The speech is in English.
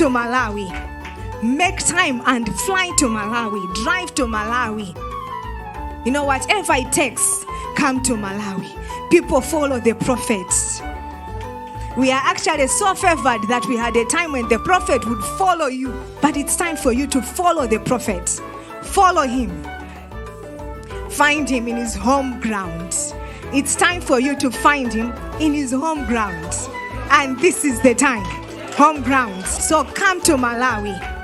to Malawi. Make time and fly to Malawi. Drive to Malawi. You know, whatever it takes, come to Malawi. People follow the prophets. We are actually so favored that we had a time when the prophet would follow you. But it's time for you to follow the prophet. Follow him. Find him in his home ground. It's time for you to find him in his home ground. And this is the time. Home ground. So come to Malawi.